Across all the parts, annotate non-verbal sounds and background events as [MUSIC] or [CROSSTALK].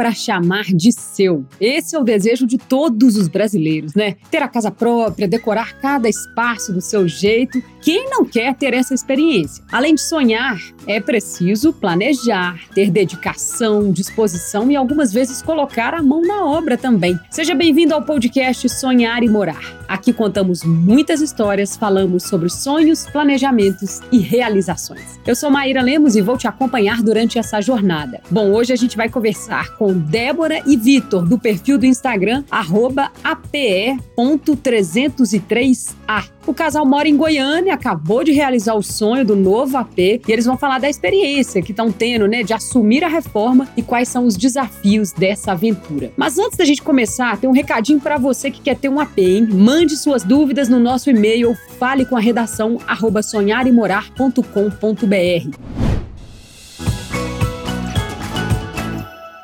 para chamar de seu. Esse é o desejo de todos os brasileiros, né? Ter a casa própria, decorar cada espaço do seu jeito. Quem não quer ter essa experiência? Além de sonhar, é preciso planejar, ter dedicação, disposição e algumas vezes colocar a mão na obra também. Seja bem-vindo ao podcast Sonhar e Morar. Aqui contamos muitas histórias, falamos sobre sonhos, planejamentos e realizações. Eu sou Maíra Lemos e vou te acompanhar durante essa jornada. Bom, hoje a gente vai conversar com Débora e Vitor, do perfil do Instagram ape.303a. O casal mora em Goiânia, acabou de realizar o sonho do novo AP e eles vão falar da experiência que estão tendo, né, de assumir a reforma e quais são os desafios dessa aventura. Mas antes da gente começar, tem um recadinho para você que quer ter um AP, hein? Mande suas dúvidas no nosso e-mail fale com a redação sonharemorar.com.br.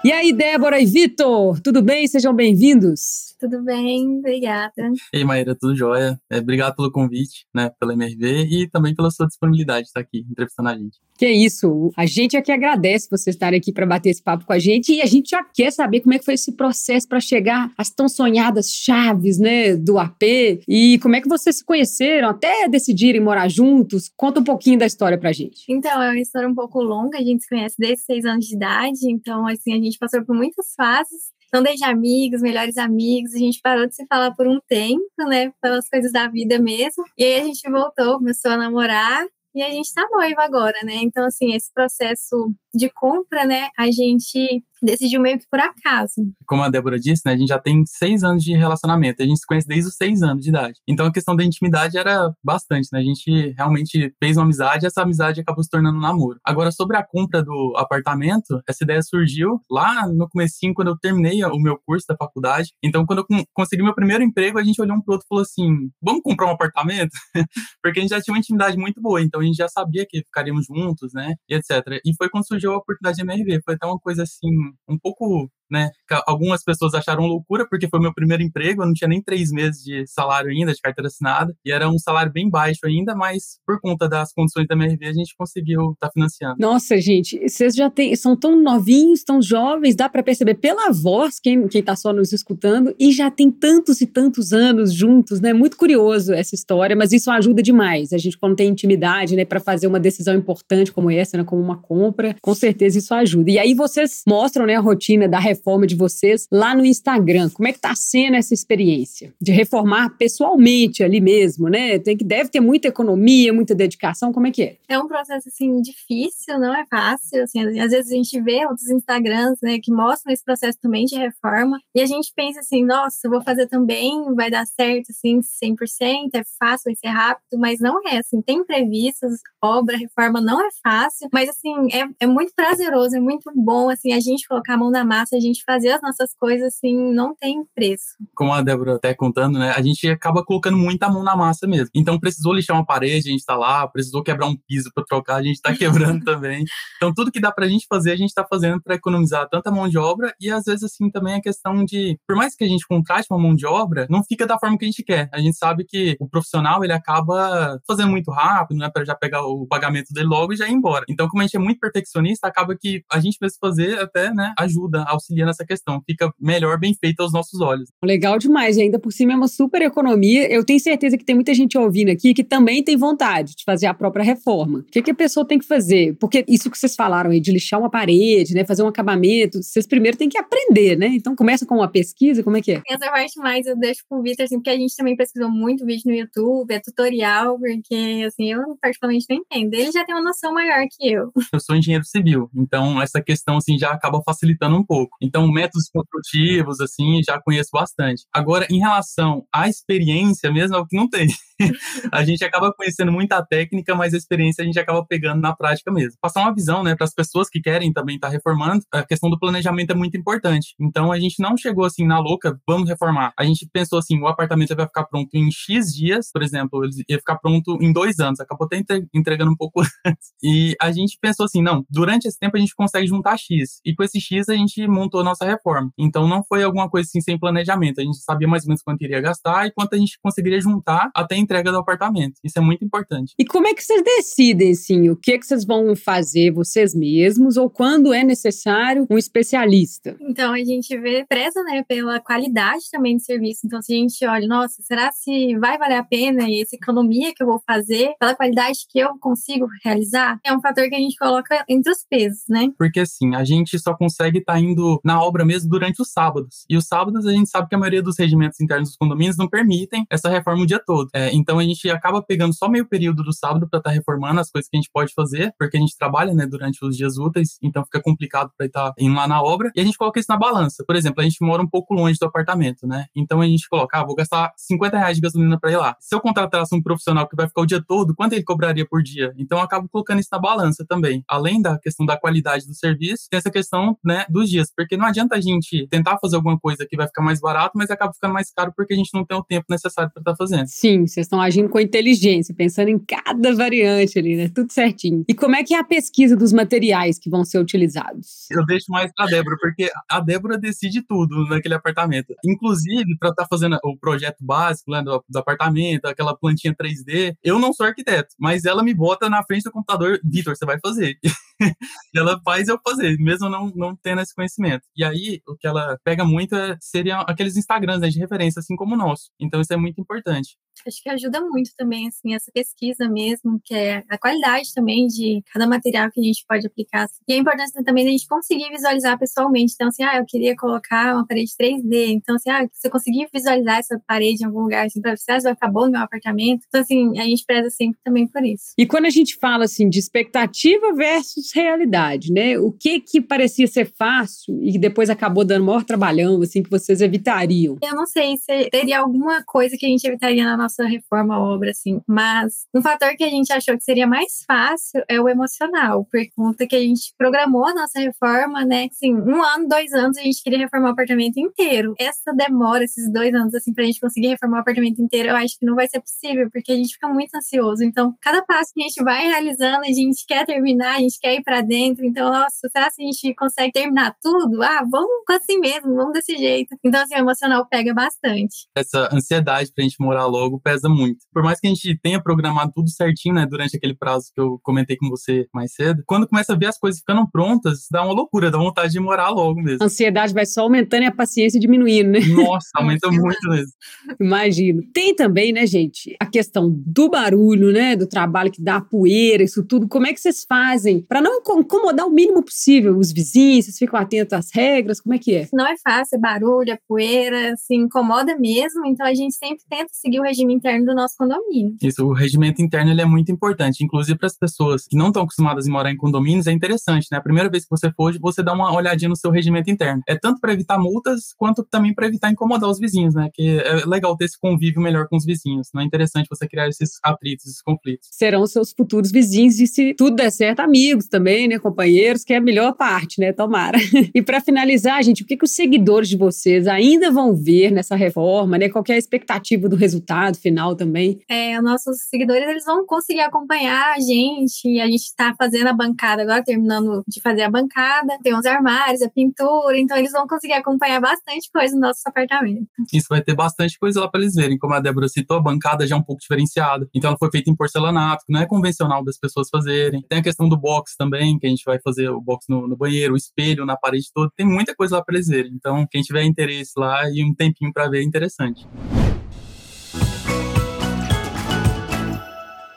E aí, Débora e Vitor, tudo bem? Sejam bem-vindos. Tudo bem, obrigada. Ei, Maíra, tudo jóia? É, obrigado pelo convite, né, pela MRV e também pela sua disponibilidade de estar aqui entrevistando a gente. Que isso, a gente aqui agradece você estar aqui para bater esse papo com a gente e a gente já quer saber como é que foi esse processo para chegar às tão sonhadas chaves, né, do AP e como é que vocês se conheceram até decidirem morar juntos. Conta um pouquinho da história pra gente. Então, é uma história um pouco longa, a gente se conhece desde seis anos de idade, então, assim, a gente passou por muitas fases então, desde amigos, melhores amigos, a gente parou de se falar por um tempo, né? Pelas coisas da vida mesmo. E aí a gente voltou, começou a namorar. E a gente tá noiva agora, né? Então, assim, esse processo de compra, né? A gente decidiu meio que por acaso. Como a Débora disse, né, a gente já tem seis anos de relacionamento, a gente se conhece desde os seis anos de idade. Então a questão da intimidade era bastante, né? A gente realmente fez uma amizade e essa amizade acabou se tornando um namoro. Agora, sobre a compra do apartamento, essa ideia surgiu lá no comecinho, quando eu terminei o meu curso da faculdade. Então, quando eu consegui meu primeiro emprego, a gente olhou um pro outro e falou assim, vamos comprar um apartamento? [LAUGHS] Porque a gente já tinha uma intimidade muito boa, então a gente já sabia que ficaríamos juntos, né? E etc. E foi quando surgiu a oportunidade de MRV. Foi até uma coisa assim, um pouco né? Algumas pessoas acharam loucura porque foi meu primeiro emprego, eu não tinha nem três meses de salário ainda, de carteira assinada, e era um salário bem baixo ainda, mas por conta das condições da MRV a gente conseguiu estar tá financiando. Nossa, gente, vocês já tem, são tão novinhos, tão jovens, dá para perceber pela voz, quem, quem tá só nos escutando, e já tem tantos e tantos anos juntos, né? Muito curioso essa história, mas isso ajuda demais. A gente, quando tem intimidade, né, para fazer uma decisão importante como essa, né, como uma compra, com certeza isso ajuda. E aí vocês mostram, né, a rotina da reforma reforma de vocês lá no Instagram. Como é que está sendo essa experiência de reformar pessoalmente ali mesmo, né? Tem que deve ter muita economia, muita dedicação. Como é que é? É um processo assim difícil, não é fácil. Assim, às vezes a gente vê outros Instagrams, né, que mostram esse processo também de reforma e a gente pensa assim, nossa, eu vou fazer também, vai dar certo assim 100%, é fácil, vai ser rápido, mas não é assim. Tem imprevistos, obra, reforma não é fácil, mas assim é, é muito prazeroso, é muito bom assim a gente colocar a mão na massa, a gente fazer as nossas coisas assim não tem preço. Como a Débora até contando, né? A gente acaba colocando muita mão na massa mesmo. Então precisou lixar uma parede, a gente tá lá, precisou quebrar um piso para trocar, a gente tá quebrando [LAUGHS] também. Então tudo que dá pra gente fazer, a gente tá fazendo para economizar tanta mão de obra e às vezes assim também a questão de, por mais que a gente contrate uma mão de obra, não fica da forma que a gente quer. A gente sabe que o profissional, ele acaba fazendo muito rápido, né, para já pegar o pagamento dele logo e já ir embora. Então como a gente é muito perfeccionista, acaba que a gente mesmo fazer até, né, ajuda, auxilia auxilia nessa questão. Fica melhor, bem feito aos nossos olhos. Legal demais. E ainda por cima é uma super economia. Eu tenho certeza que tem muita gente ouvindo aqui que também tem vontade de fazer a própria reforma. O que, que a pessoa tem que fazer? Porque isso que vocês falaram aí, de lixar uma parede, né, fazer um acabamento, vocês primeiro têm que aprender, né? Então começa com uma pesquisa, como é que é? Essa parte mais eu deixo pro Vitor, assim, porque a gente também pesquisou muito vídeo no YouTube, é tutorial, porque, assim, eu particularmente não entendo. Ele já tem uma noção maior que eu. Eu sou engenheiro civil, então essa questão, assim, já acaba facilitando um pouco. Então, métodos construtivos, assim, já conheço bastante. Agora, em relação à experiência mesmo, é o que não tem. [LAUGHS] a gente acaba conhecendo muita técnica, mas a experiência a gente acaba pegando na prática mesmo. Passar uma visão, né, para as pessoas que querem também estar tá reformando, a questão do planejamento é muito importante. Então a gente não chegou assim na louca, vamos reformar. A gente pensou assim, o apartamento vai ficar pronto em X dias, por exemplo, ele ia ficar pronto em dois anos, acabou até entregando um pouco [LAUGHS] antes. E a gente pensou assim, não, durante esse tempo a gente consegue juntar X. E com esse X a gente montou a nossa reforma. Então não foi alguma coisa assim sem planejamento. A gente sabia mais ou menos quanto iria gastar e quanto a gente conseguiria juntar até entrega do apartamento. Isso é muito importante. E como é que vocês decidem, assim, o que, que vocês vão fazer vocês mesmos ou quando é necessário um especialista? Então, a gente vê, preza, né, pela qualidade também do serviço. Então, se a gente olha, nossa, será se vai valer a pena e essa economia que eu vou fazer, pela qualidade que eu consigo realizar, é um fator que a gente coloca entre os pesos, né? Porque, assim, a gente só consegue estar tá indo na obra mesmo durante os sábados. E os sábados a gente sabe que a maioria dos regimentos internos dos condomínios não permitem essa reforma o dia todo. É, então, a gente acaba pegando só meio período do sábado para estar tá reformando as coisas que a gente pode fazer, porque a gente trabalha, né, durante os dias úteis, então fica complicado para estar tá indo lá na obra. E a gente coloca isso na balança. Por exemplo, a gente mora um pouco longe do apartamento, né? Então a gente coloca, ah, vou gastar 50 reais de gasolina para ir lá. Se eu contratasse um profissional que vai ficar o dia todo, quanto ele cobraria por dia? Então eu acabo colocando isso na balança também. Além da questão da qualidade do serviço, tem essa questão, né, dos dias, porque não adianta a gente tentar fazer alguma coisa que vai ficar mais barato, mas acaba ficando mais caro porque a gente não tem o tempo necessário para estar tá fazendo. Sim, vocês estão agindo com inteligência, pensando em cada variante ali, né? Tudo certinho. E como é que é a pesquisa dos materiais que vão ser utilizados? Eu deixo mais pra Débora, porque a Débora decide tudo naquele apartamento. Inclusive, para estar tá fazendo o projeto básico né, do, do, apartamento, aquela plantinha 3D, eu não sou arquiteto, mas ela me bota na frente do computador, Vitor, você vai fazer. [LAUGHS] [LAUGHS] ela faz eu fazer, mesmo não, não tendo esse conhecimento. E aí, o que ela pega muito é, seriam aqueles Instagrams né, de referência, assim como o nosso. Então, isso é muito importante. Acho que ajuda muito também, assim, essa pesquisa mesmo, que é a qualidade também de cada material que a gente pode aplicar. E a importância também a gente conseguir visualizar pessoalmente. Então, assim, ah, eu queria colocar uma parede 3D. Então, assim, ah, se eu conseguir visualizar essa parede em algum lugar, assim, para você, ah, vai ficar bom no meu apartamento. Então, assim, a gente preza sempre também por isso. E quando a gente fala, assim, de expectativa versus realidade, né? O que que parecia ser fácil e depois acabou dando maior trabalhão, assim, que vocês evitariam? Eu não sei se teria alguma coisa que a gente evitaria na nossa reforma, obra, assim, mas um fator que a gente achou que seria mais fácil é o emocional, por conta que a gente programou a nossa reforma, né? Assim, um ano, dois anos, a gente queria reformar o apartamento inteiro. Essa demora, esses dois anos, assim, pra gente conseguir reformar o apartamento inteiro, eu acho que não vai ser possível, porque a gente fica muito ansioso. Então, cada passo que a gente vai realizando, a gente quer terminar, a gente quer ir pra dentro. Então, nossa, será que a gente consegue terminar tudo? Ah, vamos assim mesmo, vamos desse jeito. Então, assim, o emocional pega bastante. Essa ansiedade pra gente morar logo pesa muito. Por mais que a gente tenha programado tudo certinho, né, durante aquele prazo que eu comentei com você mais cedo, quando começa a ver as coisas ficando prontas, dá uma loucura, dá vontade de morar logo mesmo. A ansiedade vai só aumentando e a paciência diminuindo, né? Nossa, aumenta muito mesmo. Imagino. Tem também, né, gente, a questão do barulho, né, do trabalho que dá poeira, isso tudo. Como é que vocês fazem para não incomodar o mínimo possível os vizinhos? Vocês ficam atentos às regras? Como é que é? Não é fácil, é barulho, é poeira, se incomoda mesmo. Então a gente sempre tenta seguir o regime interno do nosso condomínio. Isso, o regimento interno ele é muito importante, inclusive para as pessoas que não estão acostumadas a morar em condomínios, é interessante, né? A primeira vez que você for, você dá uma olhadinha no seu regimento interno. É tanto para evitar multas, quanto também para evitar incomodar os vizinhos, né? Que é legal ter esse convívio melhor com os vizinhos. Não é interessante você criar esses atritos, esses conflitos. Serão seus futuros vizinhos e se tudo der certo, amigos também, né? Companheiros, que é a melhor parte, né? Tomara. [LAUGHS] e para finalizar, gente, o que, que os seguidores de vocês ainda vão ver nessa reforma, né? Qual é a expectativa do resultado final também? É, nossos seguidores eles vão conseguir acompanhar a gente. A gente está fazendo a bancada agora, terminando de fazer a bancada. Tem os armários, a pintura, então eles vão conseguir acompanhar bastante coisa no nosso apartamento. Isso vai ter bastante coisa lá para eles verem. Como a Débora citou, a bancada já é um pouco diferenciada. Então ela foi feita em porcelanato, que não é convencional das pessoas fazerem. Tem a questão do box também, que a gente vai fazer o box no, no banheiro, o espelho na parede toda. Tem muita coisa lá para eles verem. Então, quem tiver interesse lá e um tempinho para ver é interessante.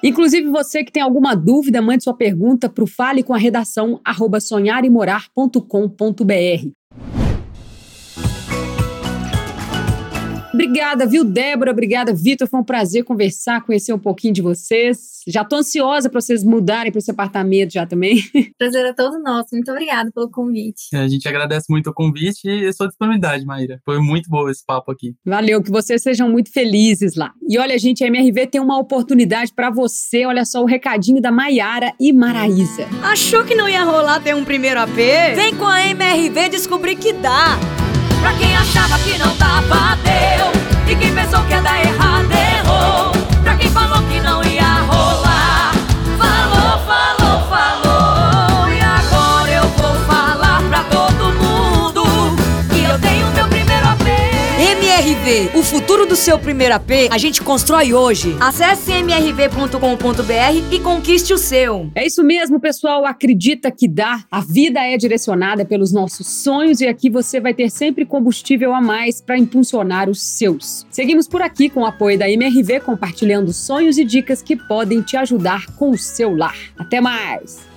Inclusive, você que tem alguma dúvida, mande sua pergunta para o fale com a redação sonharemorar.com.br. Obrigada, viu, Débora? Obrigada, Vitor. Foi um prazer conversar, conhecer um pouquinho de vocês. Já estou ansiosa para vocês mudarem para esse apartamento já também. [LAUGHS] Prazer é todo nosso. Muito obrigada pelo convite. A gente agradece muito o convite e a sua disponibilidade, Maíra. Foi muito bom esse papo aqui. Valeu, que vocês sejam muito felizes lá. E olha, gente, a MRV tem uma oportunidade para você. Olha só o recadinho da Maiara e Maraísa. Achou que não ia rolar ter um primeiro AP? Vem com a MRV descobrir que dá. Pra quem achava que não dava, deu. E quem pensou que ia dar errado, errou. Futuro do seu primeiro AP a gente constrói hoje. Acesse mrv.com.br e conquiste o seu. É isso mesmo, pessoal. Acredita que dá. A vida é direcionada pelos nossos sonhos e aqui você vai ter sempre combustível a mais para impulsionar os seus. Seguimos por aqui com o apoio da MRV, compartilhando sonhos e dicas que podem te ajudar com o seu lar. Até mais!